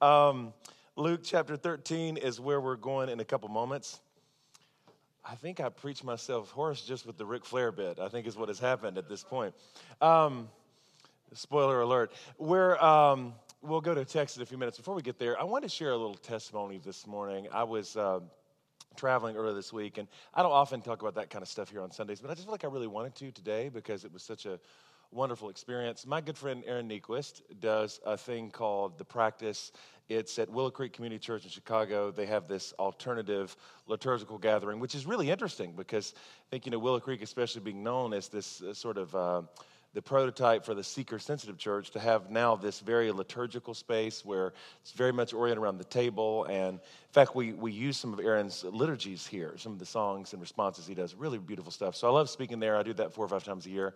Um, Luke chapter 13 is where we're going in a couple moments. I think I preached myself hoarse just with the Ric Flair bit, I think is what has happened at this point. Um, spoiler alert. We're, um, we'll go to text in a few minutes. Before we get there, I want to share a little testimony this morning. I was. Uh, traveling earlier this week, and I don't often talk about that kind of stuff here on Sundays, but I just feel like I really wanted to today because it was such a wonderful experience. My good friend Aaron Niequist does a thing called The Practice. It's at Willow Creek Community Church in Chicago. They have this alternative liturgical gathering, which is really interesting because I think, you know, Willow Creek, especially being known as this uh, sort of uh, the prototype for the seeker sensitive church to have now this very liturgical space where it's very much oriented around the table. And in fact, we, we use some of Aaron's liturgies here, some of the songs and responses he does. Really beautiful stuff. So I love speaking there. I do that four or five times a year.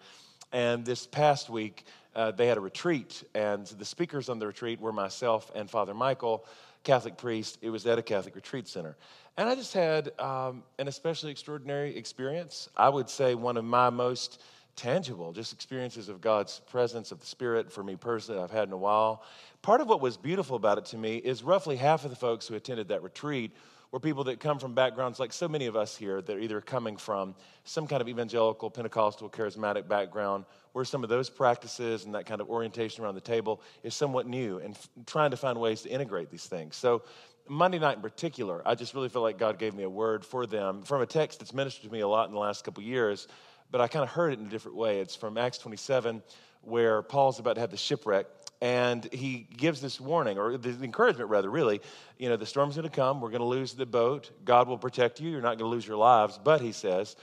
And this past week, uh, they had a retreat, and the speakers on the retreat were myself and Father Michael, Catholic priest. It was at a Catholic retreat center. And I just had um, an especially extraordinary experience. I would say one of my most tangible, just experiences of God's presence, of the Spirit for me personally, I've had in a while. Part of what was beautiful about it to me is roughly half of the folks who attended that retreat were people that come from backgrounds like so many of us here that are either coming from some kind of evangelical, Pentecostal, charismatic background, where some of those practices and that kind of orientation around the table is somewhat new, and f- trying to find ways to integrate these things. So, Monday night in particular, I just really feel like God gave me a word for them from a text that's ministered to me a lot in the last couple years, but I kind of heard it in a different way. It's from Acts 27, where Paul's about to have the shipwreck and he gives this warning or the encouragement rather really you know the storm's going to come we're going to lose the boat god will protect you you're not going to lose your lives. But he says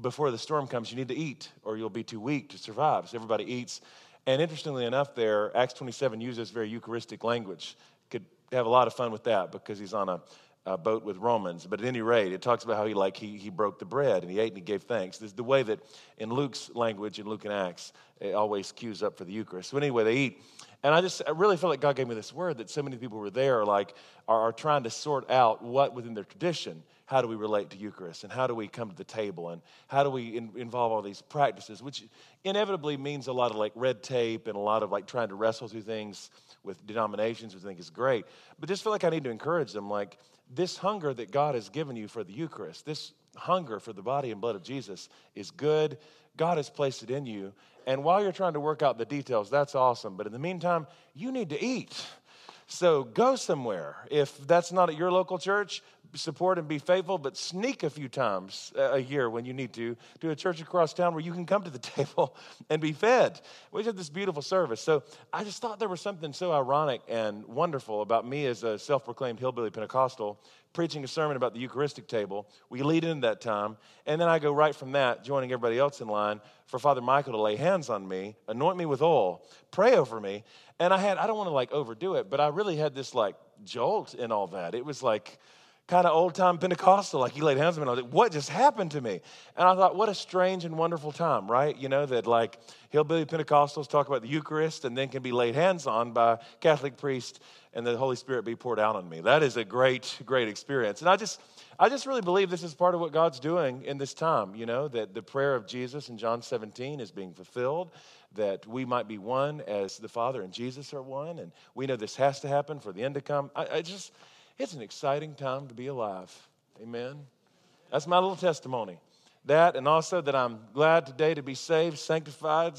before the storm comes you need to eat or you'll be too weak to survive. So everybody eats. And interestingly enough there acts 27 uses very eucharistic language. Could have a lot of fun with that because he's on a, a boat with Romans. But at any rate, it talks about how he like he, he broke the bread and he ate and he gave thanks. This is the way that in Luke's language, in Luke and Acts, it always cues up for the Eucharist. So anyway, they eat. And I just I really feel like God gave me this word that so many people were there like are, are trying to sort out what within their tradition, how do we relate to Eucharist and how do we come to the table and how do we in, involve all these practices, which inevitably means a lot of like red tape and a lot of like trying to wrestle through things with denominations, which I think is great. But just feel like I need to encourage them like this hunger that God has given you for the Eucharist, this hunger for the body and blood of Jesus is good. God has placed it in you. And while you're trying to work out the details, that's awesome. But in the meantime, you need to eat. So go somewhere. If that's not at your local church, support and be faithful, but sneak a few times uh, a year when you need to to a church across town where you can come to the table and be fed. We have this beautiful service. So I just thought there was something so ironic and wonderful about me as a self proclaimed hillbilly Pentecostal preaching a sermon about the Eucharistic table. We lead into that time, and then I go right from that, joining everybody else in line for Father Michael to lay hands on me, anoint me with oil, pray over me. And I had, I don't want to like overdo it, but I really had this like jolt in all that. It was like, kind of old time Pentecostal, like he laid hands on me. I was like, what just happened to me? And I thought, what a strange and wonderful time, right? You know, that like hillbilly Pentecostals talk about the Eucharist and then can be laid hands on by Catholic priest and the Holy Spirit be poured out on me. That is a great, great experience. And I just, I just really believe this is part of what God's doing in this time, you know, that the prayer of Jesus in John 17 is being fulfilled, that we might be one as the Father and Jesus are one. And we know this has to happen for the end to come. I, I just, it's an exciting time to be alive. Amen. That's my little testimony. That, and also that I'm glad today to be saved, sanctified,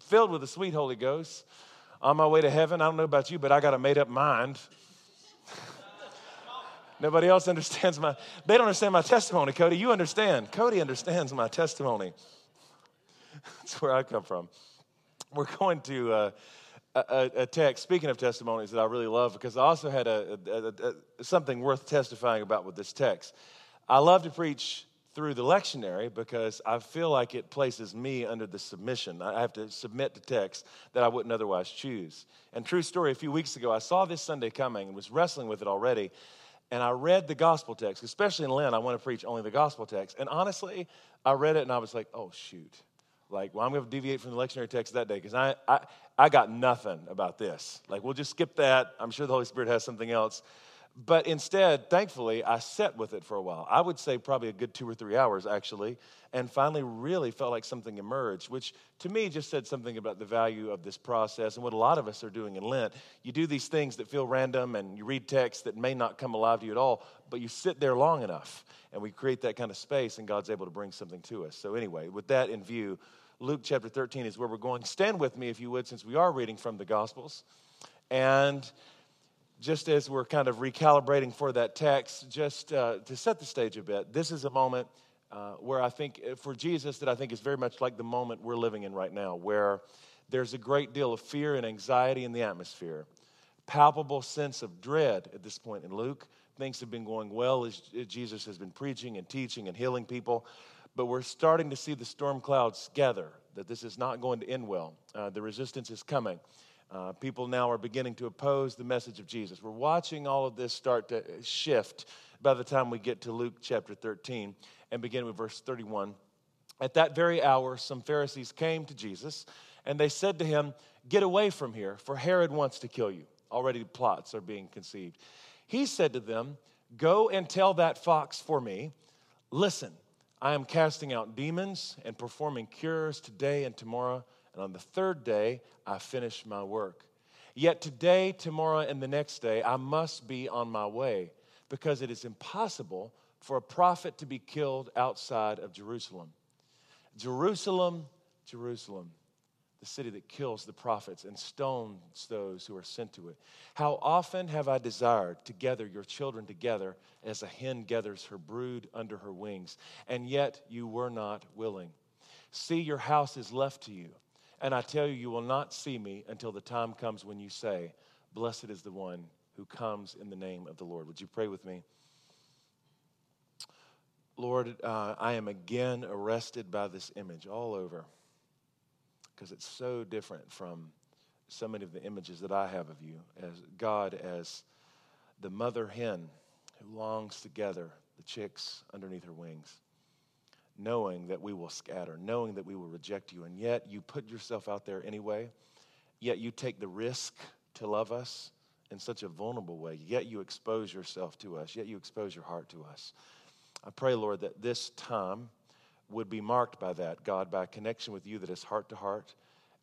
filled with the sweet Holy Ghost on my way to heaven. I don't know about you, but I got a made up mind. Nobody else understands my, they don't understand my testimony, Cody. You understand. Cody understands my testimony. That's where I come from. We're going to uh, a, a, text, speaking of testimonies, that I really love because I also had a, a, something worth testifying about with this text. I love to preach through the lectionary because I feel like it places me under the submission. I have to submit to text that I wouldn't otherwise choose. And true story, a few weeks ago, I saw this Sunday coming and was wrestling with it already. And I read the gospel text, especially in Lent, I want to preach only the gospel text. And honestly, I read it and I was like, oh, shoot. Like, well, I'm going to deviate from the lectionary text that day because I, I, I got nothing about this. Like, we'll just skip that. I'm sure the Holy Spirit has something else. But instead, thankfully, I sat with it for a while. I would say probably a good two or three hours, actually, and finally really felt like something emerged, which to me just said something about the value of this process and what a lot of us are doing in Lent. You do these things that feel random and you read texts that may not come alive to you at all, but you sit there long enough and we create that kind of space and God's able to bring something to us. So, anyway, with that in view, Luke chapter 13 is where we're going. Stand with me, if you would, since we are reading from the Gospels. And just as we're kind of recalibrating for that text, just uh, to set the stage a bit, this is a moment uh, where I think, uh, for Jesus, that I think is very much like the moment we're living in right now, where there's a great deal of fear and anxiety in the atmosphere, palpable sense of dread at this point in Luke. Things have been going well as Jesus has been preaching and teaching and healing people, but we're starting to see the storm clouds gather, that this is not going to end well. Uh, the resistance is coming. Uh, people now are beginning to oppose the message of Jesus. We're watching all of this start to shift by the time we get to Luke chapter 13 and begin with verse 31. At that very hour, some Pharisees came to Jesus and they said to him, Get away from here, for Herod wants to kill you. Already plots are being conceived. He said to them, Go and tell that fox for me, Listen, I am casting out demons and performing cures today and tomorrow and on the third day I finish my work. Yet today, tomorrow, and the next day I must be on my way, because it is impossible for a prophet to be killed outside of Jerusalem. Jerusalem, Jerusalem, the city that kills the prophets and stones those who are sent to it. How often have I desired to gather your children together as a hen gathers her brood under her wings, and yet you were not willing. See, your house is left to you. And I tell you, you will not see me until the time comes when you say, Blessed is the one who comes in the name of the Lord. Would you pray with me? Lord, uh, I am again arrested by this image all over because it's so different from so many of the images that I have of you as God as the mother hen who longs to gather the chicks underneath her wings knowing that we will scatter, knowing that we will reject you, and yet you put yourself out there anyway, yet you take the risk to love us in such a vulnerable way, yet you expose yourself to us, yet you expose your heart to us. I pray, Lord, that this time would be marked by that, God, by connection with you that is heart to heart,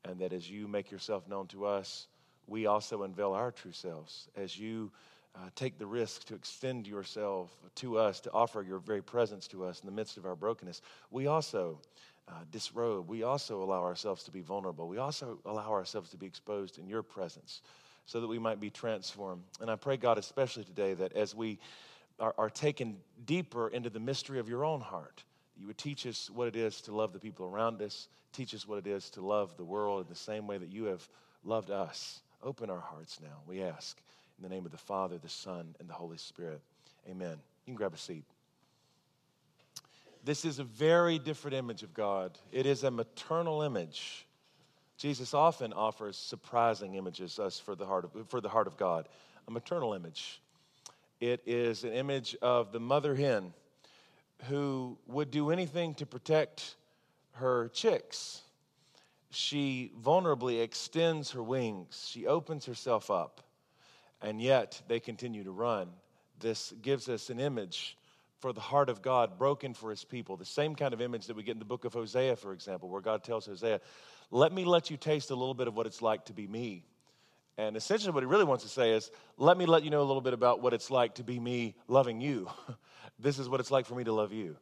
and that as you make yourself known to us, we also unveil our true selves. As you uh, take the risk to extend yourself to us, to offer your very presence to us in the midst of our brokenness, we also uh, disrobe. We also allow ourselves to be vulnerable. We also allow ourselves to be exposed in your presence so that we might be transformed. And I pray, God, especially today, that as we are, are taken deeper into the mystery of your own heart, you would teach us what it is to love the people around us, teach us what it is to love the world in the same way that you have loved us. Open our hearts now, we ask. In the name of the Father, the Son, and the Holy Spirit. Amen. You can grab a seat. This is a very different image of God. It is a maternal image. Jesus often offers surprising images us for the heart of, for the heart of God. A maternal image. It is an image of the mother hen who would do anything to protect her chicks. She vulnerably extends her wings. She opens herself up and yet they continue to run. This gives us an image for the heart of God broken for his people. The same kind of image that we get in the book of Hosea, for example, where God tells Hosea, Let me let you taste a little bit of what it's like to be me. And essentially, what he really wants to say is, Let me let you know a little bit about what it's like to be me loving you. this is what it's like for me to love you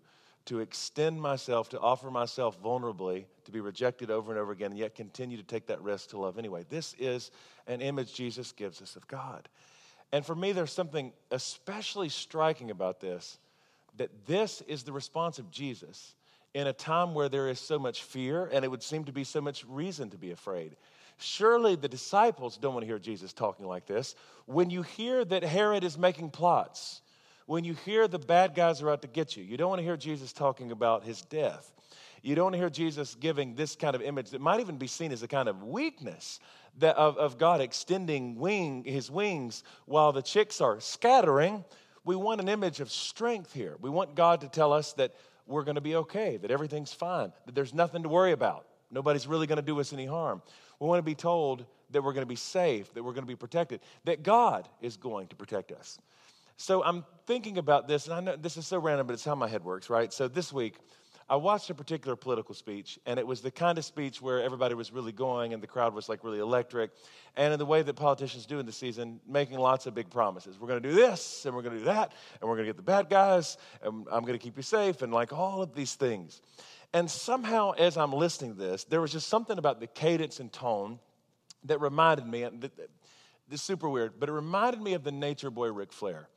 to extend myself, to offer myself vulnerably, to be rejected over and over again, and yet continue to take that risk to love anyway. This is an image Jesus gives us of God. And for me, there's something especially striking about this that this is the response of Jesus in a time where there is so much fear and it would seem to be so much reason to be afraid. Surely the disciples don't want to hear Jesus talking like this. When you hear that Herod is making plots, when you hear the bad guys are out to get you, you don't want to hear Jesus talking about his death. You don't want to hear Jesus giving this kind of image that might even be seen as a kind of weakness that of, of God extending wing, his wings while the chicks are scattering. We want an image of strength here. We want God to tell us that we're going to be okay, that everything's fine, that there's nothing to worry about. Nobody's really going to do us any harm. We want to be told that we're going to be safe, that we're going to be protected, that God is going to protect us. So I'm thinking about this, and I know this is so random, but it's how my head works, right? So this week, I watched a particular political speech, and it was the kind of speech where everybody was really going and the crowd was like really electric. And in the way that politicians do in the season, making lots of big promises. We're going to do this, and we're going to do that, and we're going to get the bad guys, and I'm going to keep you safe, and like all of these things. And somehow, as I'm listening to this, there was just something about the cadence and tone that reminded me, this super weird, but it reminded me of the nature boy Ric Flair.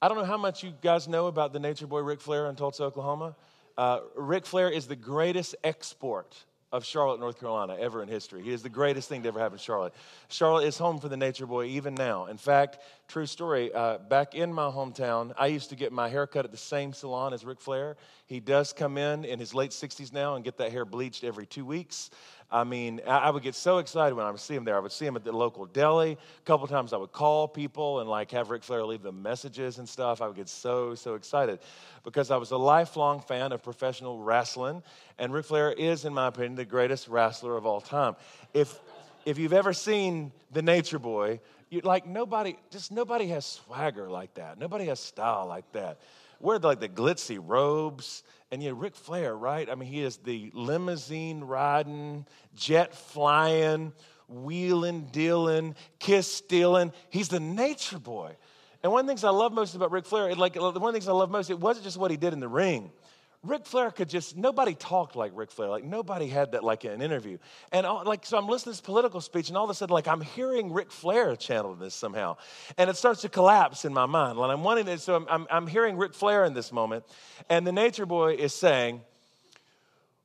I don't know how much you guys know about the nature boy Ric Flair in Tulsa, Oklahoma. Uh, Ric Flair is the greatest export of Charlotte, North Carolina, ever in history. He is the greatest thing to ever happen in Charlotte. Charlotte is home for the Nature Boy even now. In fact, true story, uh, back in my hometown, I used to get my hair cut at the same salon as Ric Flair. He does come in in his late 60s now and get that hair bleached every two weeks. I mean, I would get so excited when I would see him there. I would see him at the local deli. A couple times I would call people and like have Ric Flair leave them messages and stuff. I would get so, so excited because I was a lifelong fan of professional wrestling. And Ric Flair is, in my opinion, the greatest wrestler of all time. If, if you've ever seen The Nature Boy, you, like nobody, just nobody has swagger like that. Nobody has style like that. Wear like the glitzy robes and yet, Ric Flair, right? I mean, he is the limousine riding, jet flying, wheeling, dealing, kiss stealing. He's the nature boy. And one of the things I love most about Ric Flair, like one of the things I love most, it wasn't just what he did in the ring. Ric Flair could just, nobody talked like Ric Flair. Like, nobody had that like in an interview. And all, like, so I'm listening to this political speech, and all of a sudden, like, I'm hearing Ric Flair channel this somehow. And it starts to collapse in my mind. And I'm wanting to, so I'm, I'm, I'm hearing Ric Flair in this moment. And the nature boy is saying,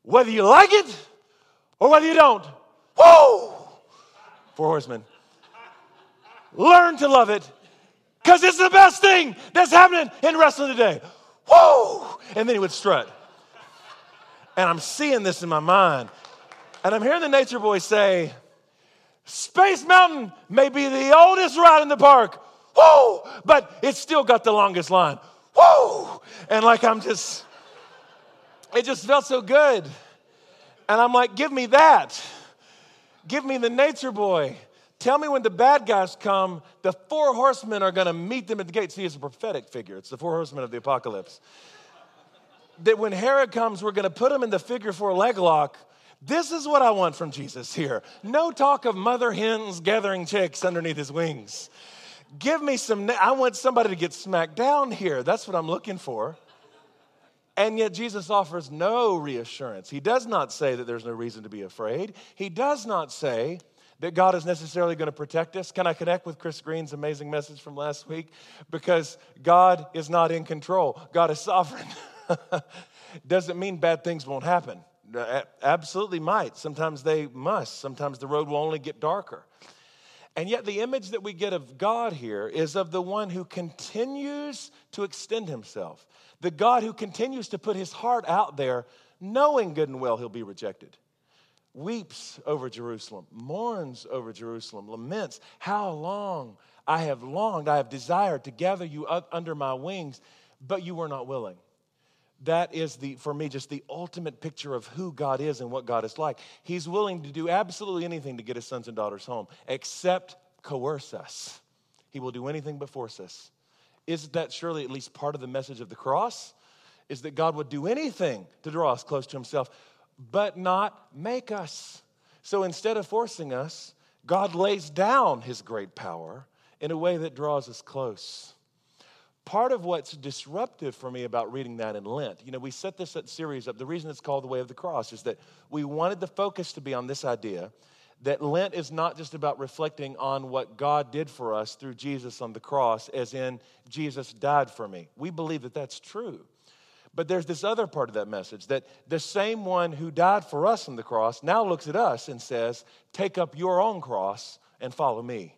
whether you like it or whether you don't, whoa! Four horsemen. Learn to love it because it's the best thing that's happening in wrestling today whoa, and then he would strut. And I'm seeing this in my mind. And I'm hearing the nature boy say, Space Mountain may be the oldest ride in the park, whoa, but it's still got the longest line, whoa. And like I'm just, it just felt so good. And I'm like, give me that. Give me the nature boy. Tell me when the bad guys come, the four horsemen are going to meet them at the gate. See, it's a prophetic figure. It's the four horsemen of the apocalypse. that when Herod comes, we're going to put him in the figure four leg lock. This is what I want from Jesus here. No talk of mother hens gathering chicks underneath his wings. Give me some, I want somebody to get smacked down here. That's what I'm looking for. And yet, Jesus offers no reassurance. He does not say that there's no reason to be afraid. He does not say that God is necessarily going to protect us. Can I connect with Chris Green's amazing message from last week? Because God is not in control, God is sovereign. Doesn't mean bad things won't happen. Uh, absolutely might. Sometimes they must. Sometimes the road will only get darker. And yet, the image that we get of God here is of the one who continues to extend himself, the God who continues to put his heart out there, knowing good and well he'll be rejected weeps over Jerusalem, mourns over Jerusalem, laments, How long I have longed, I have desired to gather you up under my wings, but you were not willing. That is the, for me, just the ultimate picture of who God is and what God is like. He's willing to do absolutely anything to get his sons and daughters home, except coerce us. He will do anything but force us. Isn't that surely at least part of the message of the cross? Is that God would do anything to draw us close to himself but not make us. So instead of forcing us, God lays down his great power in a way that draws us close. Part of what's disruptive for me about reading that in Lent, you know, we set this series up. The reason it's called The Way of the Cross is that we wanted the focus to be on this idea that Lent is not just about reflecting on what God did for us through Jesus on the cross, as in Jesus died for me. We believe that that's true. But there's this other part of that message that the same one who died for us on the cross now looks at us and says, Take up your own cross and follow me.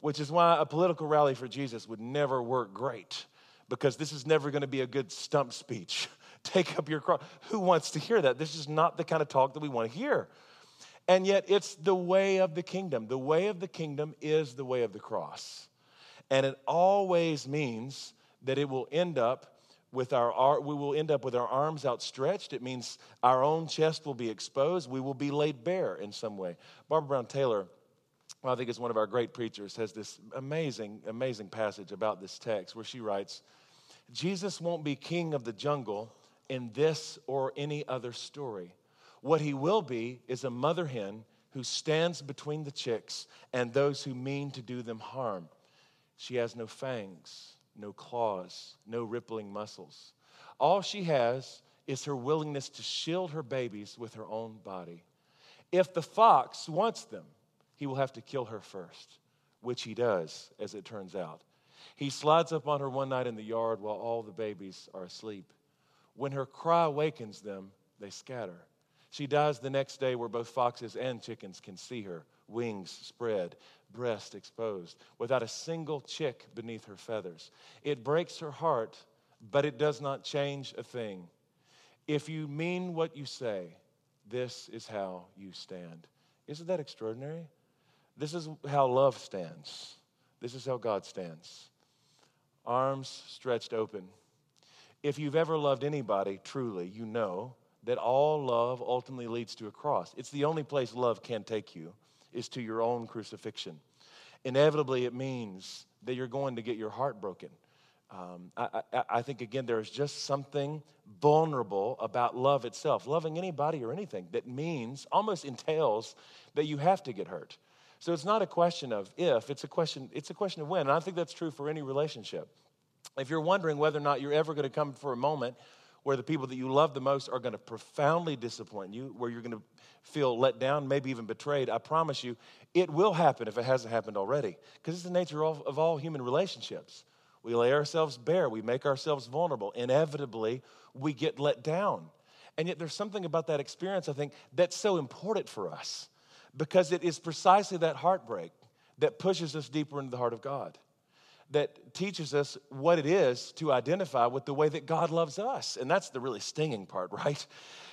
Which is why a political rally for Jesus would never work great, because this is never going to be a good stump speech. Take up your cross. Who wants to hear that? This is not the kind of talk that we want to hear. And yet, it's the way of the kingdom. The way of the kingdom is the way of the cross. And it always means that it will end up with our, we will end up with our arms outstretched. It means our own chest will be exposed. We will be laid bare in some way. Barbara Brown Taylor I think is one of our great preachers, has this amazing, amazing passage about this text where she writes Jesus won't be king of the jungle in this or any other story. What he will be is a mother hen who stands between the chicks and those who mean to do them harm. She has no fangs, no claws, no rippling muscles. All she has is her willingness to shield her babies with her own body. If the fox wants them, he will have to kill her first, which he does, as it turns out. He slides up on her one night in the yard while all the babies are asleep. When her cry awakens them, they scatter. She dies the next day where both foxes and chickens can see her, wings spread, breast exposed, without a single chick beneath her feathers. It breaks her heart, but it does not change a thing. If you mean what you say, this is how you stand. Isn't that extraordinary? This is how love stands. This is how God stands. Arms stretched open. If you've ever loved anybody truly, you know that all love ultimately leads to a cross. It's the only place love can take you, is to your own crucifixion. Inevitably, it means that you're going to get your heart broken. Um, I, I, I think, again, there's just something vulnerable about love itself. Loving anybody or anything that means, almost entails, that you have to get hurt. So it's not a question of if, it's a question, it's a question of when. And I think that's true for any relationship. If you're wondering whether or not you're ever going to come for a moment where the people that you love the most are going to profoundly disappoint you, where you're going to feel let down, maybe even betrayed, I promise you, it will happen if it hasn't happened already. Because it's the nature of, of all human relationships. We lay ourselves bare, we make ourselves vulnerable. Inevitably, we get let down. And yet, there's something about that experience, I think, that's so important for us because it is precisely that heartbreak that pushes us deeper into the heart of God, that teaches us what it is to identify with the way that God loves us. And that's the really stinging part, right?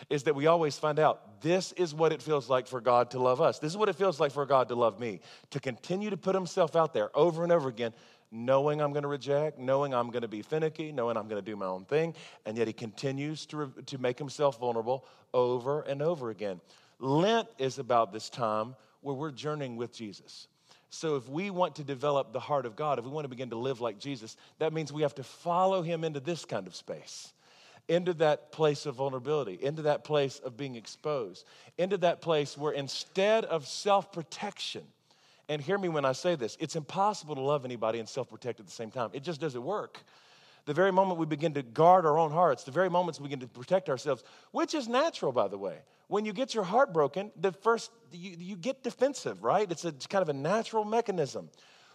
Is that we always find out this is what it feels like for God to love us. This is what it feels like for God to love me, to continue to put himself out there over and over again. Knowing I'm going to reject, knowing I'm going to be finicky, knowing I'm going to do my own thing, and yet he continues to, to make himself vulnerable over and over again. Lent is about this time where we're journeying with Jesus. So, if we want to develop the heart of God, if we want to begin to live like Jesus, that means we have to follow him into this kind of space, into that place of vulnerability, into that place of being exposed, into that place where instead of self protection, and hear me when I say this, it's impossible to love anybody and self protect at the same time. It just doesn't work. The very moment we begin to guard our own hearts, the very moments we begin to protect ourselves, which is natural, by the way when you get your heart broken, the first, you, you get defensive, right? It's a it's kind of a natural mechanism.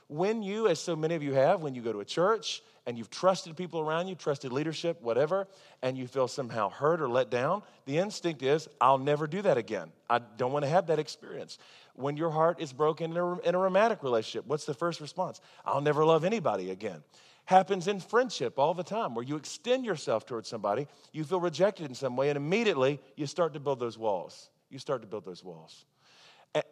When you, as so many of you have, when you go to a church and you've trusted people around you, trusted leadership, whatever, and you feel somehow hurt or let down, the instinct is, I'll never do that again. I don't want to have that experience. When your heart is broken in a, in a romantic relationship, what's the first response? I'll never love anybody again happens in friendship all the time where you extend yourself towards somebody, you feel rejected in some way, and immediately you start to build those walls. You start to build those walls.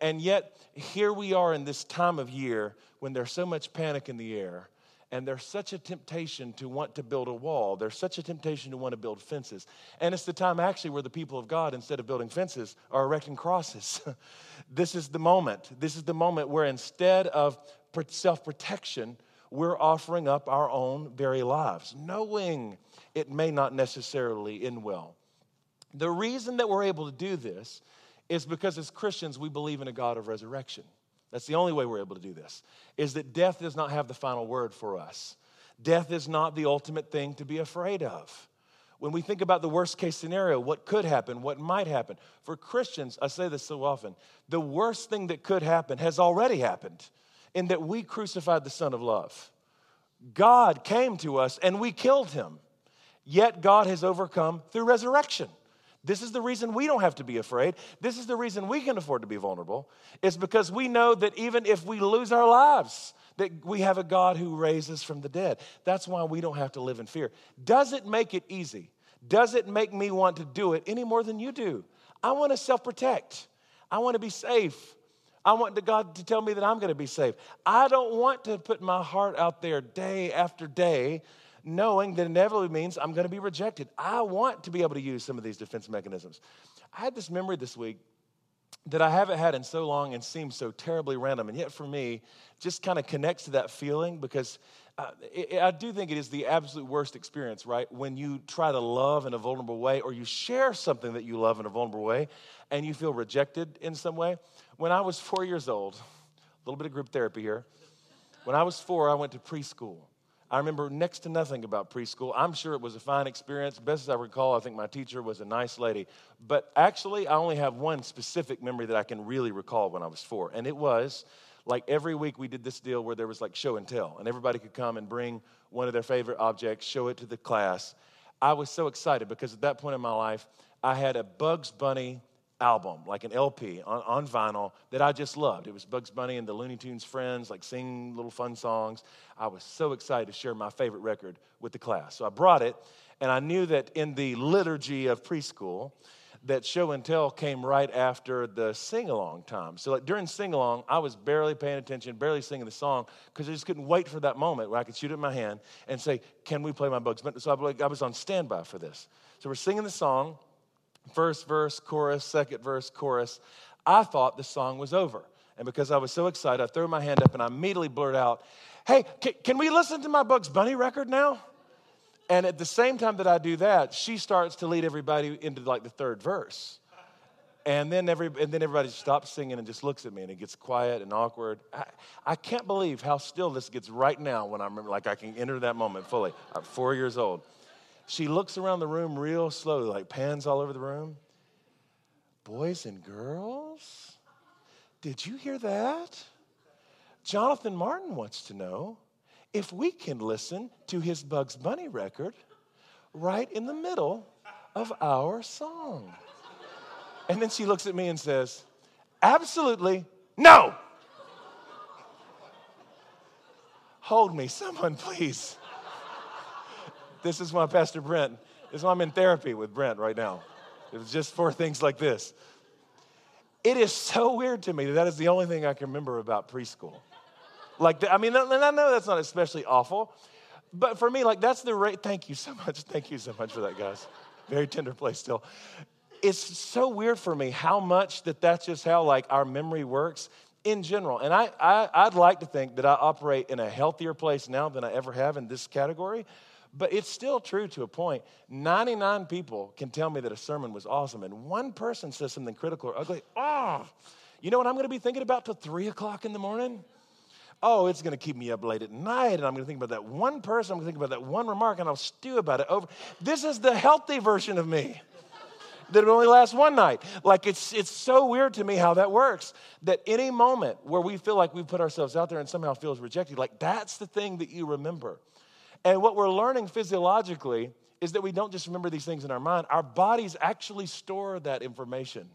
And yet, here we are in this time of year when there's so much panic in the air, and there's such a temptation to want to build a wall. There's such a temptation to want to build fences. And it's the time actually where the people of God, instead of building fences, are erecting crosses. this is the moment. This is the moment where instead of self protection, we're offering up our own very lives, knowing it may not necessarily end well. The reason that we're able to do this is because as Christians, we believe in a God of resurrection. That's the only way we're able to do this, is that death does not have the final word for us. Death is not the ultimate thing to be afraid of. When we think about the worst case scenario, what could happen, what might happen, for Christians, I say this so often, the worst thing that could happen has already happened in that we crucified the Son of Love. God came to us and we killed him. Yet God has overcome through resurrection. This is the reason we don't have to be afraid. This is the reason we can afford to be vulnerable. It's because we know that even if we lose our lives, that we have a God who raises from the dead. That's why we don't have to live in fear. Does it make it easy? Does it make me want to do it any more than you do? I want to self protect. I want to be safe. I want God to tell me that I'm going to be saved. I don't want to put my heart out there day after day knowing that inevitably means I'm going to be rejected. I want to be able to use some of these defense mechanisms. I had this memory this week that I haven't had in so long and seems so terribly random. And yet, for me, just kind of connects to that feeling because uh, it, I do think it is the absolute worst experience, right? When you try to love in a vulnerable way or you share something that you love in a vulnerable way and you feel rejected in some way. When I was four years old, a little bit of group therapy here. When I was four, I went to preschool. I remember next to nothing about preschool. I'm sure it was a fine experience. Best as I recall, I think my teacher was a nice lady. But actually, I only have one specific memory that I can really recall when I was four. And it was like every week we did this deal where there was like show and tell, and everybody could come and bring one of their favorite objects, show it to the class. I was so excited because at that point in my life, I had a Bugs Bunny album, like an LP on, on vinyl that I just loved. It was Bugs Bunny and the Looney Tunes friends, like singing little fun songs. I was so excited to share my favorite record with the class. So I brought it, and I knew that in the liturgy of preschool, that show and tell came right after the sing along time. So, like during sing along, I was barely paying attention, barely singing the song because I just couldn't wait for that moment where I could shoot it in my hand and say, Can we play my Bugs Bunny? So, I was on standby for this. So, we're singing the song first verse, chorus, second verse, chorus. I thought the song was over. And because I was so excited, I threw my hand up and I immediately blurted out, Hey, can, can we listen to my Bugs Bunny record now? And at the same time that I do that, she starts to lead everybody into like the third verse. And then, every, and then everybody stops singing and just looks at me and it gets quiet and awkward. I, I can't believe how still this gets right now when I remember, like I can enter that moment fully. I'm four years old. She looks around the room real slowly, like pans all over the room. Boys and girls, did you hear that? Jonathan Martin wants to know if we can listen to his Bugs Bunny record right in the middle of our song. And then she looks at me and says, Absolutely no. Hold me, someone, please. This is why Pastor Brent, this is why I'm in therapy with Brent right now. It was just for things like this. It is so weird to me that that is the only thing I can remember about preschool. Like, I mean, and I know that's not especially awful, but for me, like, that's the rate. Thank you so much. Thank you so much for that, guys. Very tender place still. It's so weird for me how much that that's just how, like, our memory works in general. And I, I, I'd like to think that I operate in a healthier place now than I ever have in this category. But it's still true to a point. 99 people can tell me that a sermon was awesome, and one person says something critical or ugly. Oh, you know what I'm going to be thinking about till three o'clock in the morning? Oh, it's going to keep me up late at night, and I'm going to think about that one person. I'm going to think about that one remark, and I'll stew about it over. This is the healthy version of me that only lasts one night. Like it's it's so weird to me how that works. That any moment where we feel like we put ourselves out there and somehow feels rejected, like that's the thing that you remember. And what we're learning physiologically is that we don't just remember these things in our mind, our bodies actually store that information.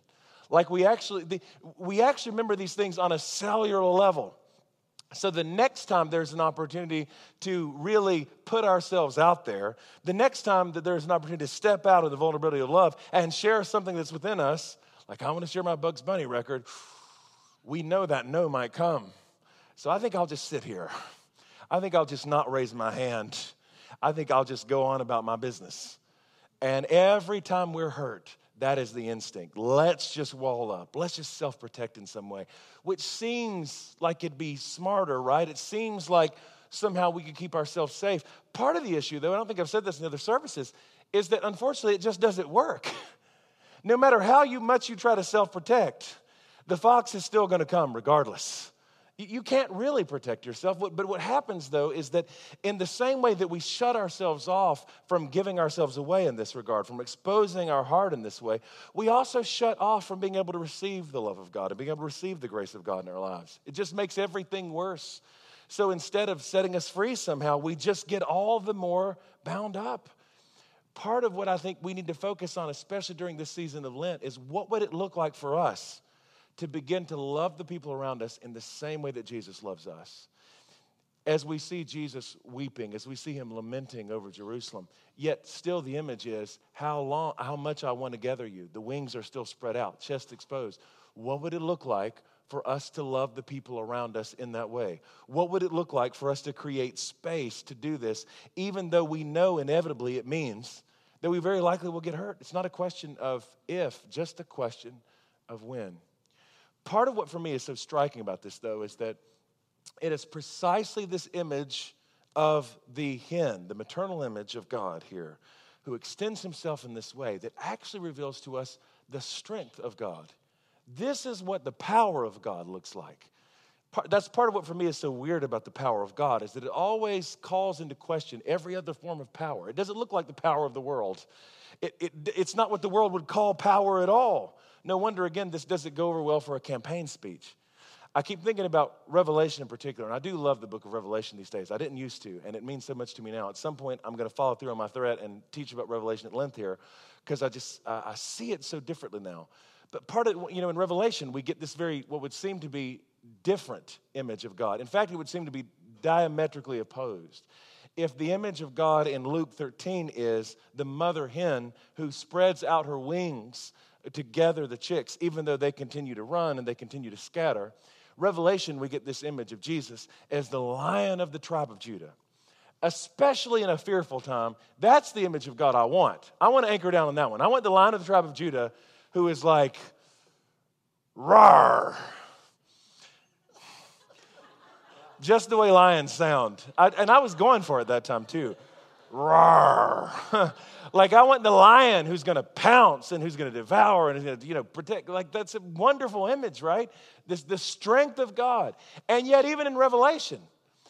Like we actually, we actually remember these things on a cellular level. So the next time there's an opportunity to really put ourselves out there, the next time that there's an opportunity to step out of the vulnerability of love and share something that's within us, like I want to share my Bugs Bunny record, we know that no might come. So I think I'll just sit here. I think I'll just not raise my hand. I think I'll just go on about my business. And every time we're hurt, that is the instinct. Let's just wall up. Let's just self protect in some way, which seems like it'd be smarter, right? It seems like somehow we could keep ourselves safe. Part of the issue, though, I don't think I've said this in other services, is that unfortunately it just doesn't work. no matter how much you try to self protect, the fox is still going to come regardless. You can't really protect yourself. But what happens, though, is that in the same way that we shut ourselves off from giving ourselves away in this regard, from exposing our heart in this way, we also shut off from being able to receive the love of God and being able to receive the grace of God in our lives. It just makes everything worse. So instead of setting us free somehow, we just get all the more bound up. Part of what I think we need to focus on, especially during this season of Lent, is what would it look like for us? To begin to love the people around us in the same way that Jesus loves us. As we see Jesus weeping, as we see him lamenting over Jerusalem, yet still the image is how long, how much I want to gather you. The wings are still spread out, chest exposed. What would it look like for us to love the people around us in that way? What would it look like for us to create space to do this, even though we know inevitably it means that we very likely will get hurt? It's not a question of if, just a question of when. Part of what for me is so striking about this, though, is that it is precisely this image of the hen, the maternal image of God here, who extends himself in this way that actually reveals to us the strength of God. This is what the power of God looks like. That's part of what for me is so weird about the power of God is that it always calls into question every other form of power. It doesn't look like the power of the world. It, it, it's not what the world would call power at all. No wonder, again, this doesn't go over well for a campaign speech. I keep thinking about Revelation in particular, and I do love the book of Revelation these days. I didn't used to, and it means so much to me now. At some point, I'm going to follow through on my thread and teach about Revelation at length here because I just uh, I see it so differently now. But part of you know in Revelation we get this very what would seem to be different image of God. In fact, it would seem to be diametrically opposed. If the image of God in Luke 13 is the mother hen who spreads out her wings to gather the chicks, even though they continue to run and they continue to scatter, Revelation, we get this image of Jesus as the lion of the tribe of Judah. Especially in a fearful time, that's the image of God I want. I want to anchor down on that one. I want the lion of the tribe of Judah who is like, roar. Just the way lions sound. I, and I was going for it that time too. Roar. like I want the lion who's going to pounce and who's going to devour and going to, you know, protect. Like that's a wonderful image, right? This the strength of God. And yet, even in Revelation,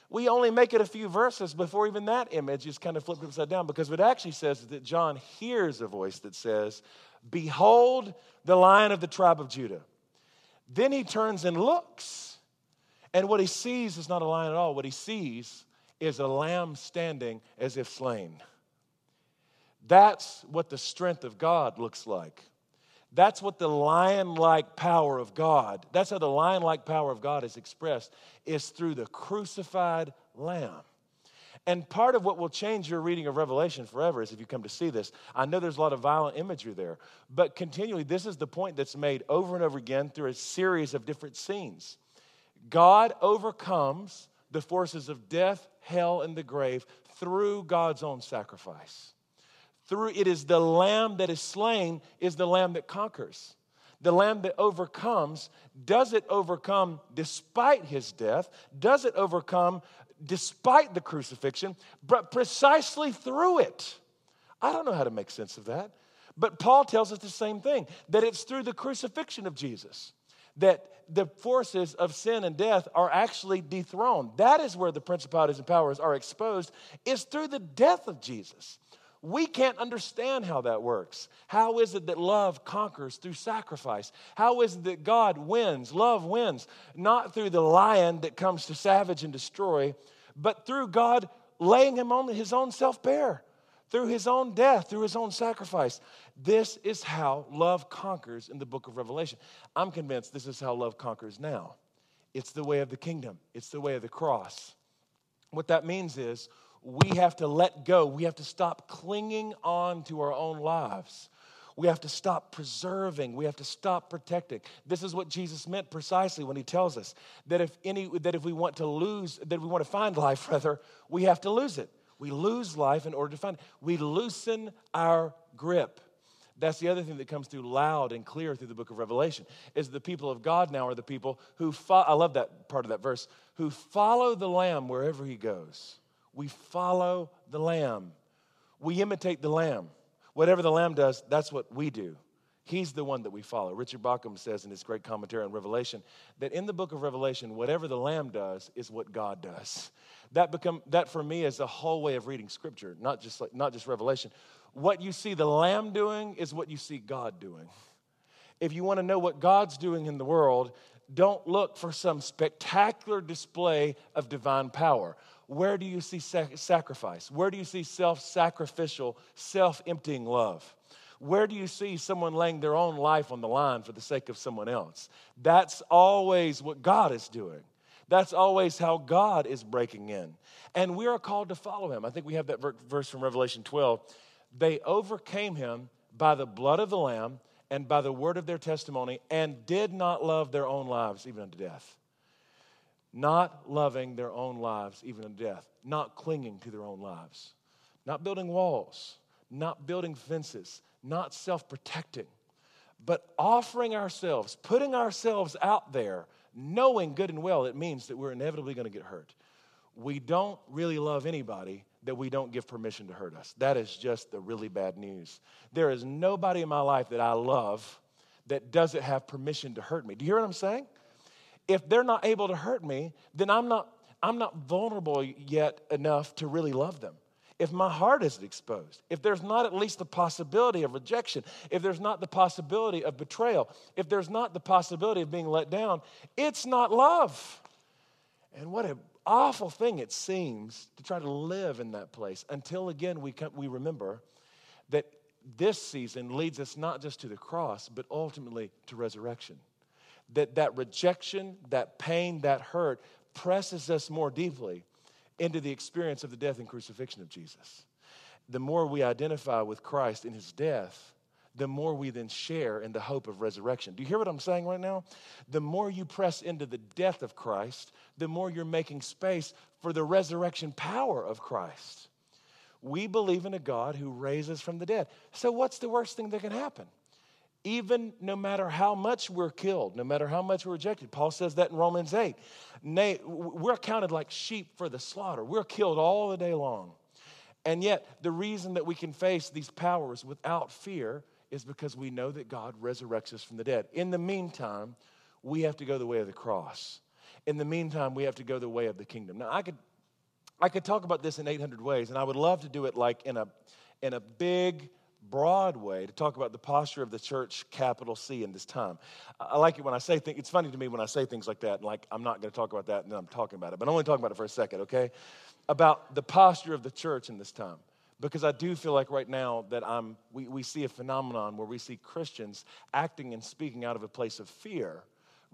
we only make it a few verses before even that image is kind of flipped upside down because what it actually says is that John hears a voice that says, Behold the lion of the tribe of Judah. Then he turns and looks, and what he sees is not a lion at all. What he sees is a lamb standing as if slain. That's what the strength of God looks like. That's what the lion like power of God, that's how the lion like power of God is expressed, is through the crucified lamb. And part of what will change your reading of Revelation forever is if you come to see this. I know there's a lot of violent imagery there, but continually, this is the point that's made over and over again through a series of different scenes. God overcomes the forces of death, hell, and the grave through God's own sacrifice. Through it is the lamb that is slain is the lamb that conquers. The lamb that overcomes, does it overcome despite his death? Does it overcome despite the crucifixion? But precisely through it. I don't know how to make sense of that. But Paul tells us the same thing that it's through the crucifixion of Jesus that the forces of sin and death are actually dethroned. That is where the principalities and powers are exposed, is through the death of Jesus. We can't understand how that works. How is it that love conquers through sacrifice? How is it that God wins, love wins, not through the lion that comes to savage and destroy, but through God laying him on his own self bare, through his own death, through his own sacrifice. This is how love conquers in the book of Revelation. I'm convinced this is how love conquers now. It's the way of the kingdom, it's the way of the cross. What that means is we have to let go. We have to stop clinging on to our own lives. We have to stop preserving. We have to stop protecting. This is what Jesus meant precisely when he tells us that if any that if we want to lose, that we want to find life, rather, we have to lose it. We lose life in order to find it. We loosen our grip. That's the other thing that comes through loud and clear through the book of Revelation is the people of God now are the people who fo- I love that part of that verse who follow the lamb wherever he goes. We follow the Lamb. We imitate the Lamb. Whatever the Lamb does, that's what we do. He's the one that we follow. Richard Bauckham says in his great commentary on Revelation that in the book of Revelation, whatever the Lamb does is what God does. That become that for me is a whole way of reading Scripture, not just like not just Revelation. What you see the Lamb doing is what you see God doing. If you want to know what God's doing in the world, don't look for some spectacular display of divine power where do you see sac- sacrifice? Where do you see self sacrificial, self emptying love? Where do you see someone laying their own life on the line for the sake of someone else? That's always what God is doing. That's always how God is breaking in. And we are called to follow him. I think we have that verse from Revelation 12. They overcame him by the blood of the Lamb and by the word of their testimony and did not love their own lives even unto death not loving their own lives even unto death, not clinging to their own lives, not building walls, not building fences, not self protecting, But offering ourselves, putting ourselves out there, knowing good and well it means that we're inevitably going to get hurt. We don't really love anybody that we don't give permission to hurt us. That is just the really bad news. There is nobody in my life that I love that doesn't have permission to hurt me. Do you hear what I'm saying? If they're not able to hurt me, then I'm not I'm not vulnerable yet enough to really love them. If my heart isn't exposed, if there's not at least the possibility of rejection, if there's not the possibility of betrayal, if there's not the possibility of being let down, it's not love. And what an awful thing it seems to try to live in that place until again we, come, we remember that this season leads us not just to the cross, but ultimately to resurrection. That that rejection, that pain, that hurt presses us more deeply into the experience of the death and crucifixion of Jesus. The more we identify with Christ in his death, the more we then share in the hope of resurrection. Do you hear what I'm saying right now? The more you press into the death of Christ, the more you're making space for the resurrection power of Christ. We believe in a God who raises from the dead. So, what's the worst thing that can happen? Even no matter how much we're killed, no matter how much we're rejected. Paul says that in Romans 8. We're counted like sheep for the slaughter. We're killed all the day long. And yet, the reason that we can face these powers without fear is because we know that God resurrects us from the dead. In the meantime, we have to go the way of the cross. In the meantime, we have to go the way of the kingdom. Now, I could, I could talk about this in 800 ways, and I would love to do it like in a, in a big, broad way to talk about the posture of the church, capital C, in this time. I like it when I say things, it's funny to me when I say things like that, like I'm not going to talk about that, and then I'm talking about it, but I'm only talking about it for a second, okay? About the posture of the church in this time. Because I do feel like right now that I'm, we, we see a phenomenon where we see Christians acting and speaking out of a place of fear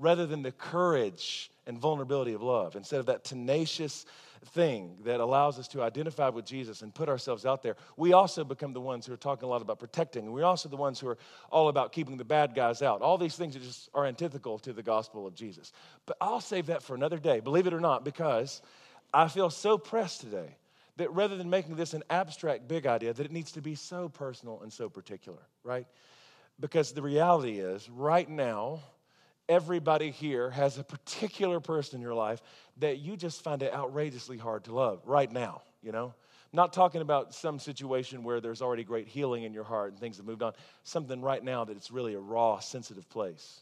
rather than the courage and vulnerability of love. Instead of that tenacious thing that allows us to identify with Jesus and put ourselves out there, we also become the ones who are talking a lot about protecting. And we're also the ones who are all about keeping the bad guys out. All these things are just are antithetical to the gospel of Jesus. But I'll save that for another day, believe it or not, because I feel so pressed today that rather than making this an abstract big idea, that it needs to be so personal and so particular, right? Because the reality is, right now, everybody here has a particular person in your life that you just find it outrageously hard to love right now, you know? Not talking about some situation where there's already great healing in your heart and things have moved on. Something right now that it's really a raw, sensitive place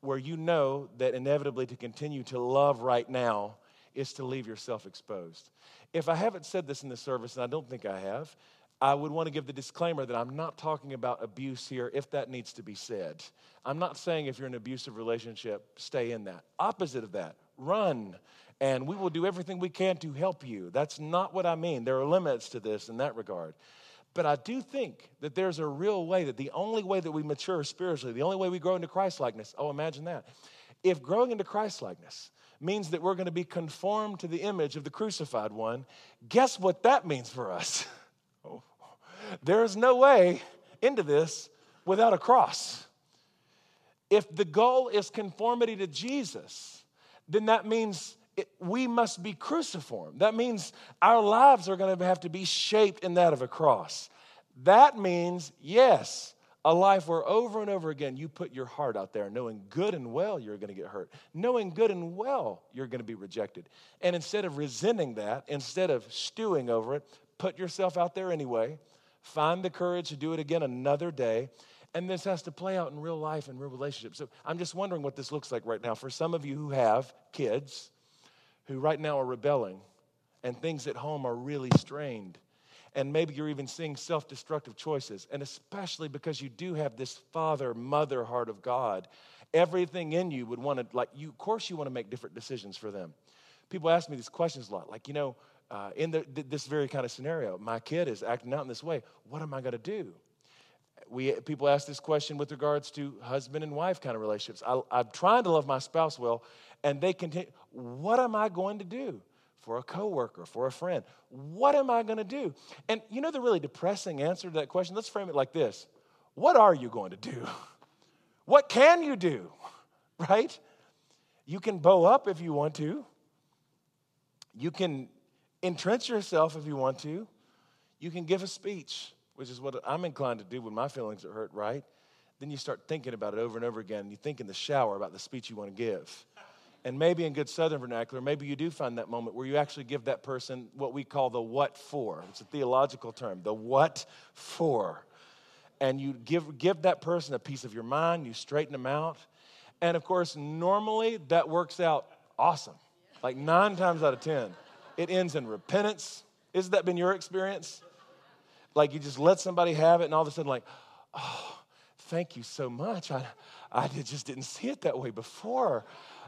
where you know that inevitably to continue to love right now is to leave yourself exposed. If I haven't said this in the service, and I don't think I have, I would want to give the disclaimer that I'm not talking about abuse here if that needs to be said. I'm not saying if you're in an abusive relationship, stay in that. Opposite of that, run. And we will do everything we can to help you. That's not what I mean. There are limits to this in that regard. But I do think that there's a real way that the only way that we mature spiritually, the only way we grow into Christ likeness, oh, imagine that. If growing into Christ likeness means that we're going to be conformed to the image of the crucified one, guess what that means for us? there is no way into this without a cross. If the goal is conformity to Jesus, then that means it, we must be cruciform. That means our lives are going to have to be shaped in that of a cross. That means, yes, a life where over and over again you put your heart out there, knowing good and well you're going to get hurt, knowing good and well you're going to be rejected. And instead of resenting that, instead of stewing over it, put yourself out there anyway. Find the courage to do it again another day. And this has to play out in real life and real relationships. So I'm just wondering what this looks like right now. For some of you who have kids who right now are rebelling and things at home are really strained and maybe you're even seeing self destructive choices. And especially because you do have this father, mother heart of God, everything in you would want to, like, you, of course, you want to make different decisions for them. People ask me these questions a lot, like, you know, uh, in the, this very kind of scenario, my kid is acting out in this way. What am I going to do? We, people ask this question with regards to husband and wife kind of relationships. I, I'm trying to love my spouse well, and they continue. What am I going to do? for a coworker, for a friend. What am I going to do? And you know the really depressing answer to that question? Let's frame it like this What are you going to do? What can you do? Right? You can bow up if you want to. You can entrench yourself if you want to. You can give a speech, which is what I'm inclined to do when my feelings are hurt, right? then you start thinking about it over and over again. You think in the shower about the speech you want to give. And maybe in good Southern vernacular, maybe you do find that moment where you actually give that person what we call the what for. It's a theological term, the what for. And you give, give that person a piece of your mind, you straighten them out. And of course, normally that works out awesome. Like nine times out of 10, it ends in repentance. Isn't that been your experience? Like you just let somebody have it, and all of a sudden, like, oh, thank you so much. I, I just didn't see it that way before.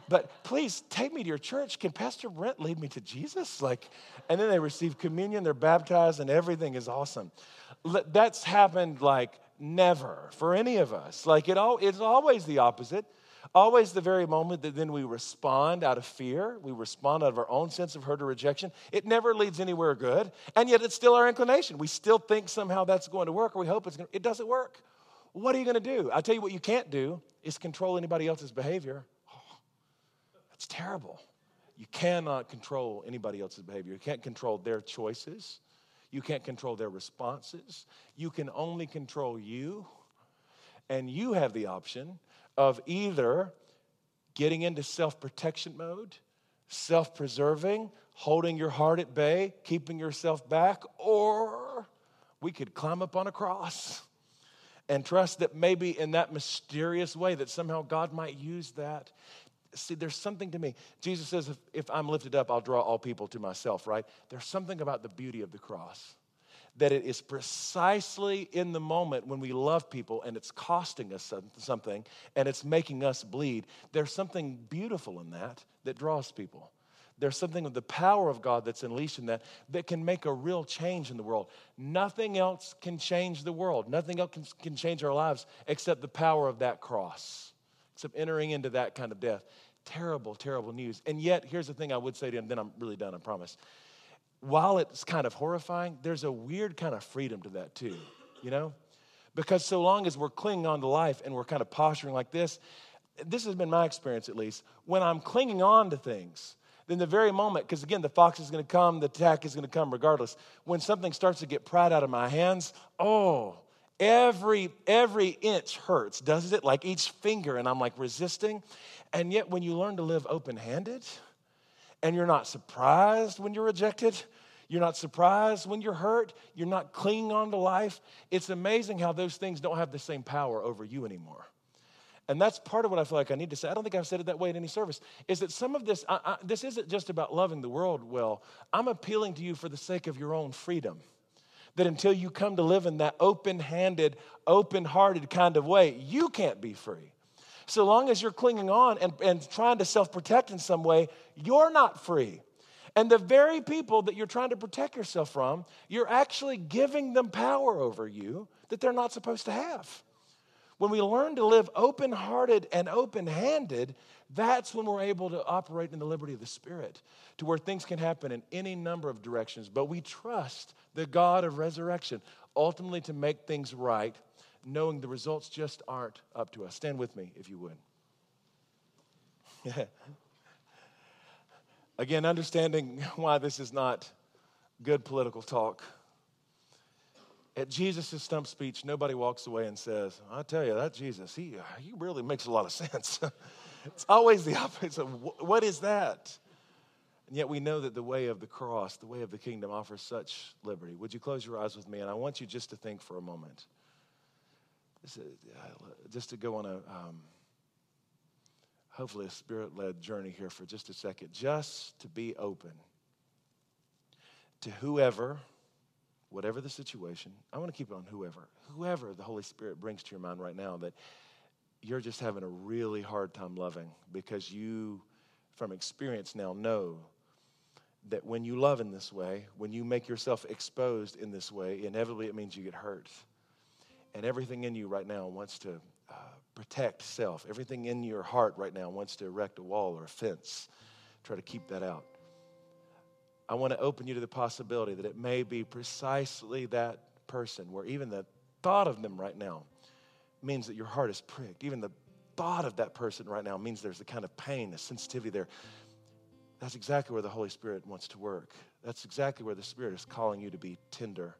But please take me to your church. Can Pastor Brent lead me to Jesus? Like, and then they receive communion, they're baptized, and everything is awesome. That's happened like never for any of us. Like it all, it's always the opposite. Always the very moment that then we respond out of fear, we respond out of our own sense of hurt or rejection. It never leads anywhere good, and yet it's still our inclination. We still think somehow that's going to work, or we hope it's going to. It doesn't work. What are you going to do? I tell you what you can't do is control anybody else's behavior. Oh, that's terrible. You cannot control anybody else's behavior. You can't control their choices. You can't control their responses. You can only control you. And you have the option of either getting into self protection mode, self preserving, holding your heart at bay, keeping yourself back, or we could climb up on a cross and trust that maybe in that mysterious way that somehow God might use that. See, there's something to me. Jesus says, if, if I'm lifted up, I'll draw all people to myself, right? There's something about the beauty of the cross that it is precisely in the moment when we love people and it's costing us something and it's making us bleed. There's something beautiful in that that draws people. There's something of the power of God that's unleashed in that that can make a real change in the world. Nothing else can change the world. Nothing else can, can change our lives except the power of that cross, except entering into that kind of death. Terrible, terrible news. And yet, here's the thing I would say to him, then I'm really done, I promise while it's kind of horrifying, there's a weird kind of freedom to that too, you know? Because so long as we're clinging on to life and we're kind of posturing like this, this has been my experience at least. When I'm clinging on to things, then the very moment, because again, the fox is going to come, the attack is going to come regardless. When something starts to get pried out of my hands, oh, every every inch hurts, doesn't it? Like each finger, and I'm like resisting. And yet, when you learn to live open-handed, and you're not surprised when you're rejected. You're not surprised when you're hurt. You're not clinging on to life. It's amazing how those things don't have the same power over you anymore. And that's part of what I feel like I need to say. I don't think I've said it that way in any service. Is that some of this, I, I, this isn't just about loving the world well. I'm appealing to you for the sake of your own freedom. That until you come to live in that open handed, open hearted kind of way, you can't be free. So long as you're clinging on and, and trying to self protect in some way, you're not free. And the very people that you're trying to protect yourself from, you're actually giving them power over you that they're not supposed to have. When we learn to live open hearted and open handed, that's when we're able to operate in the liberty of the Spirit to where things can happen in any number of directions. But we trust the God of resurrection ultimately to make things right knowing the results just aren't up to us. Stand with me, if you would. Again, understanding why this is not good political talk. At Jesus' stump speech, nobody walks away and says, I tell you, that Jesus, he, he really makes a lot of sense. it's always the opposite. What is that? And yet we know that the way of the cross, the way of the kingdom, offers such liberty. Would you close your eyes with me? And I want you just to think for a moment just to go on a um, hopefully a spirit led journey here for just a second, just to be open to whoever, whatever the situation. I want to keep it on whoever, whoever the Holy Spirit brings to your mind right now that you're just having a really hard time loving because you, from experience now, know that when you love in this way, when you make yourself exposed in this way, inevitably it means you get hurt. And everything in you right now wants to uh, protect self. Everything in your heart right now wants to erect a wall or a fence, try to keep that out. I want to open you to the possibility that it may be precisely that person where even the thought of them right now means that your heart is pricked. Even the thought of that person right now means there's a kind of pain, a sensitivity there. That's exactly where the Holy Spirit wants to work. That's exactly where the Spirit is calling you to be tender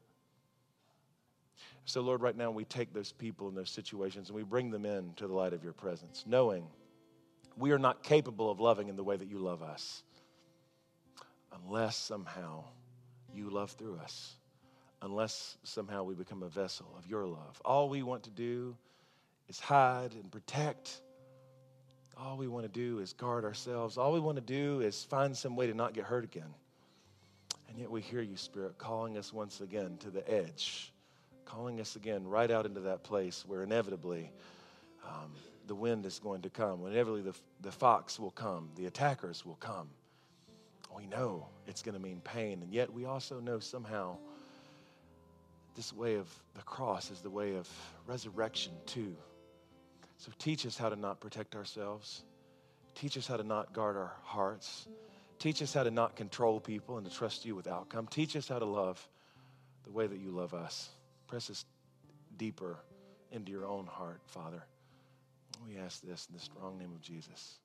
So, Lord, right now we take those people and those situations and we bring them in to the light of your presence, knowing we are not capable of loving in the way that you love us unless somehow you love through us, unless somehow we become a vessel of your love. All we want to do is hide and protect. All we want to do is guard ourselves. All we want to do is find some way to not get hurt again. And yet we hear you, Spirit, calling us once again to the edge, calling us again right out into that place where inevitably um, the wind is going to come, inevitably the, the fox will come, the attackers will come. We know it's going to mean pain, and yet we also know somehow this way of the cross is the way of resurrection, too. So teach us how to not protect ourselves. Teach us how to not guard our hearts. Teach us how to not control people and to trust you with outcome. Teach us how to love the way that you love us. Press us deeper into your own heart, Father. We ask this in the strong name of Jesus.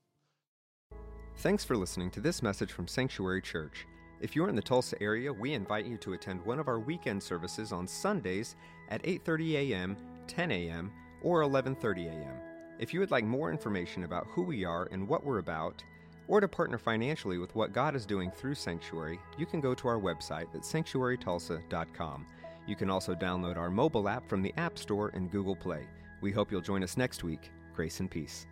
Thanks for listening to this message from Sanctuary Church. If you're in the Tulsa area, we invite you to attend one of our weekend services on Sundays at 8:30 a.m., 10 a.m., or 11:30 a.m. If you would like more information about who we are and what we're about, or to partner financially with what God is doing through Sanctuary, you can go to our website at sanctuarytulsa.com. You can also download our mobile app from the App Store and Google Play. We hope you'll join us next week. Grace and peace.